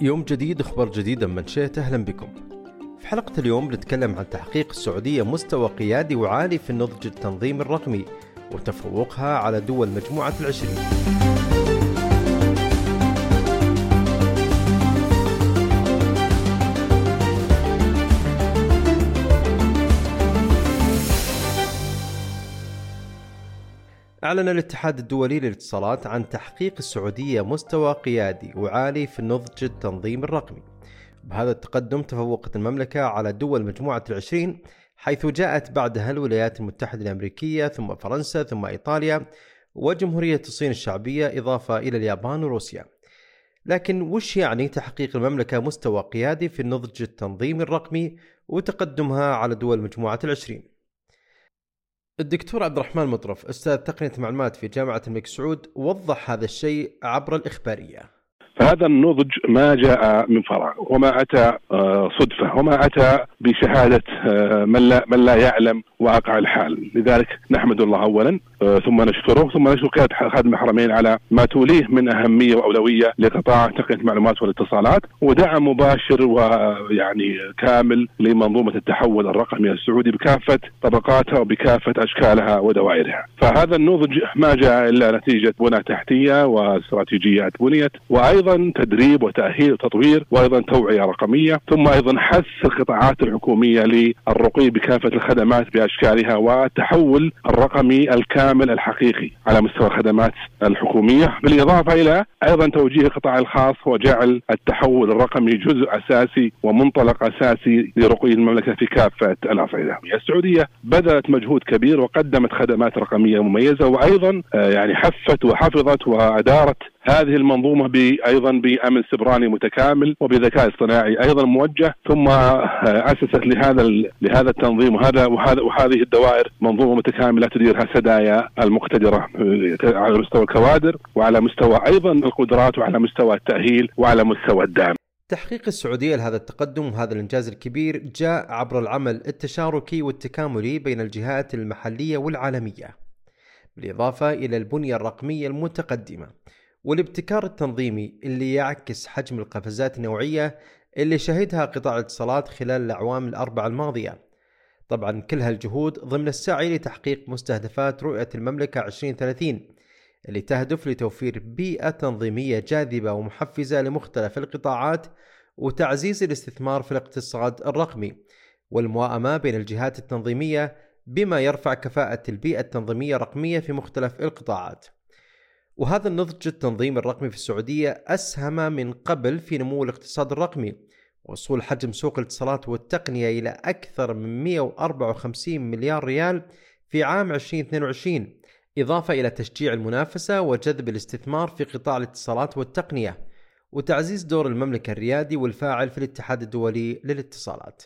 يوم جديد أخبار جديده من شئت أهلا بكم. في حلقة اليوم نتكلم عن تحقيق السعودية مستوى قيادي وعالي في النضج التنظيمي الرقمي وتفوقها على دول مجموعة العشرين. أعلن الاتحاد الدولي للاتصالات عن تحقيق السعودية مستوى قيادي وعالي في النضج التنظيم الرقمي. بهذا التقدم تفوقت المملكة على دول مجموعة العشرين حيث جاءت بعدها الولايات المتحدة الأمريكية ثم فرنسا ثم إيطاليا وجمهورية الصين الشعبية إضافة إلى اليابان وروسيا. لكن وش يعني تحقيق المملكة مستوى قيادي في النضج التنظيمي الرقمي وتقدمها على دول مجموعة العشرين؟ الدكتور عبد الرحمن مطرف أستاذ تقنية المعلومات في جامعة الملك سعود وضح هذا الشيء عبر الإخبارية. فهذا النضج ما جاء من فراغ وما أتى آه، صدفة وما أتى بشهادة آه، من لا من لا يعلم واقع الحال، لذلك نحمد الله اولا آه، ثم نشكره ثم نشكر قيادة خادم الحرمين على ما توليه من أهمية وأولوية لقطاع تقنية المعلومات والاتصالات ودعم مباشر ويعني كامل لمنظومة التحول الرقمي السعودي بكافة طبقاتها وبكافة أشكالها ودوائرها. فهذا النضج ما جاء إلا نتيجة بنى تحتية واستراتيجيات بنيت وأيضا تدريب وتأهيل وتطوير وأيضا توعية رقمية ثم أيضا حث القطاعات الحكومية للرقي بكافة الخدمات باشكالها والتحول الرقمي الكامل الحقيقي على مستوى الخدمات الحكومية بالإضافة إلى أيضا توجيه القطاع الخاص وجعل التحول الرقمي جزء أساسي ومنطلق أساسي لرقي المملكة في كافة الاصعده. السعودية بذلت مجهود كبير وقدمت خدمات رقمية مميزة وأيضا آه، يعني حفت وحفظت وأدارت هذه المنظومة أيضا بأمن سبراني متكامل وبذكاء اصطناعي أيضا موجه ثم أسست لهذا لهذا التنظيم وهذا وهذا وهذه الدوائر منظومة متكاملة تديرها سدايا المقتدرة على مستوى الكوادر وعلى مستوى أيضا القدرات وعلى مستوى التأهيل وعلى مستوى الدعم. تحقيق السعودية لهذا التقدم وهذا الإنجاز الكبير جاء عبر العمل التشاركي والتكاملي بين الجهات المحلية والعالمية بالإضافة إلى البنية الرقمية المتقدمة والابتكار التنظيمي اللي يعكس حجم القفزات النوعية اللي شهدها قطاع الاتصالات خلال الأعوام الأربع الماضية. طبعا كل هالجهود ضمن السعي لتحقيق مستهدفات رؤية المملكة 2030 اللي تهدف لتوفير بيئة تنظيمية جاذبة ومحفزة لمختلف القطاعات وتعزيز الاستثمار في الاقتصاد الرقمي والمواءمة بين الجهات التنظيمية بما يرفع كفاءة البيئة التنظيمية الرقمية في مختلف القطاعات. وهذا النضج التنظيم الرقمي في السعودية أسهم من قبل في نمو الاقتصاد الرقمي. وصول حجم سوق الاتصالات والتقنية إلى أكثر من 154 مليار ريال في عام 2022 إضافة إلى تشجيع المنافسة وجذب الاستثمار في قطاع الاتصالات والتقنية وتعزيز دور المملكة الريادي والفاعل في الاتحاد الدولي للاتصالات.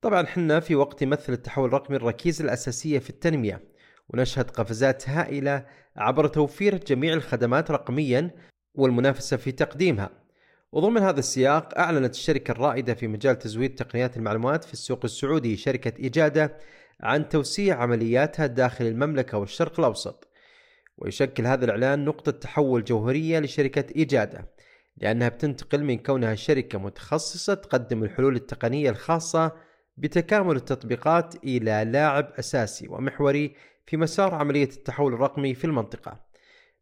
طبعا حنا في وقت يمثل التحول الرقمي الركيزة الأساسية في التنمية. ونشهد قفزات هائلة عبر توفير جميع الخدمات رقميا والمنافسة في تقديمها. وضمن هذا السياق أعلنت الشركة الرائدة في مجال تزويد تقنيات المعلومات في السوق السعودي شركة إجادة عن توسيع عملياتها داخل المملكة والشرق الأوسط. ويشكل هذا الإعلان نقطة تحول جوهرية لشركة إجادة لأنها بتنتقل من كونها شركة متخصصة تقدم الحلول التقنية الخاصة بتكامل التطبيقات إلى لاعب أساسي ومحوري في مسار عملية التحول الرقمي في المنطقة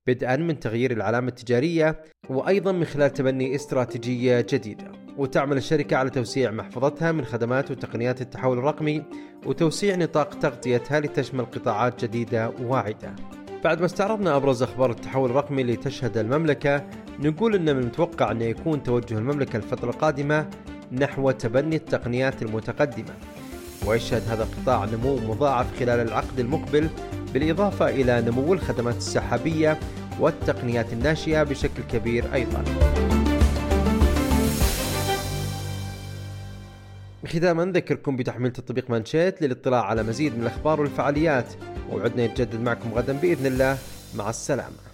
بدءا من تغيير العلامة التجارية وأيضا من خلال تبني استراتيجية جديدة. وتعمل الشركة على توسيع محفظتها من خدمات وتقنيات التحول الرقمي وتوسيع نطاق تغطيتها لتشمل قطاعات جديدة واعدة. بعد ما استعرضنا أبرز أخبار التحول الرقمي اللي تشهد المملكة نقول أن من المتوقع أن يكون توجه المملكة الفترة القادمة نحو تبني التقنيات المتقدمة. ويشهد هذا القطاع نمو مضاعف خلال العقد المقبل بالإضافة إلى نمو الخدمات السحابية والتقنيات الناشئة بشكل كبير أيضا. ختاما نذكركم بتحميل تطبيق مانشيت للاطلاع على مزيد من الأخبار والفعاليات. وعدنا يتجدد معكم غدا بإذن الله. مع السلامة.